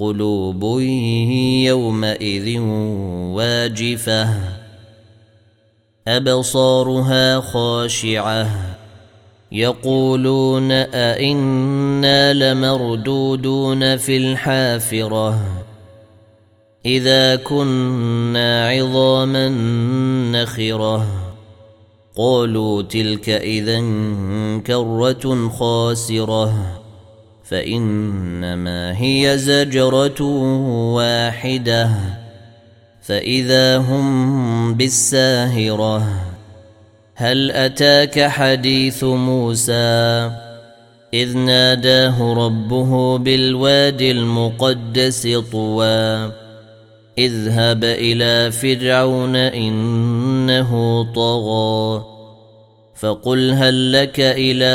قلوب يومئذ واجفة أبصارها خاشعة يقولون أئنا لمردودون في الحافرة إذا كنا عظاما نخرة. قالوا تلك اذا كرة خاسرة. فإنما هي زجرة واحدة فإذا هم بالساهرة هل أتاك حديث موسى؟ إذ ناداه ربه بالواد المقدس طوى اذهب إلى فرعون إنه طغى فقل هل لك إلى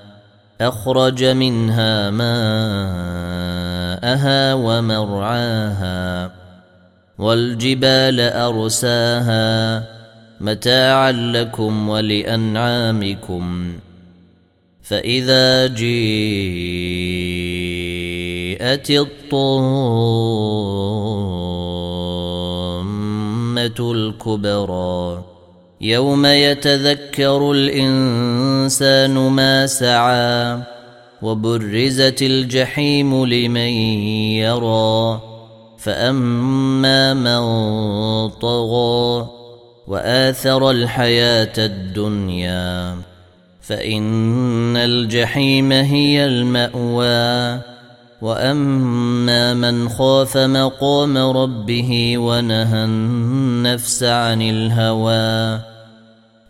أخرج منها ماءها ومرعاها والجبال أرساها متاعا لكم ولأنعامكم فإذا جيءت الطامة الكبرى يوم يتذكر الإنسان ما سعى وبرزت الجحيم لمن يرى فأما من طغى وآثر الحياة الدنيا فإن الجحيم هي المأوى وأما من خاف مقام ربه ونهى النفس عن الهوى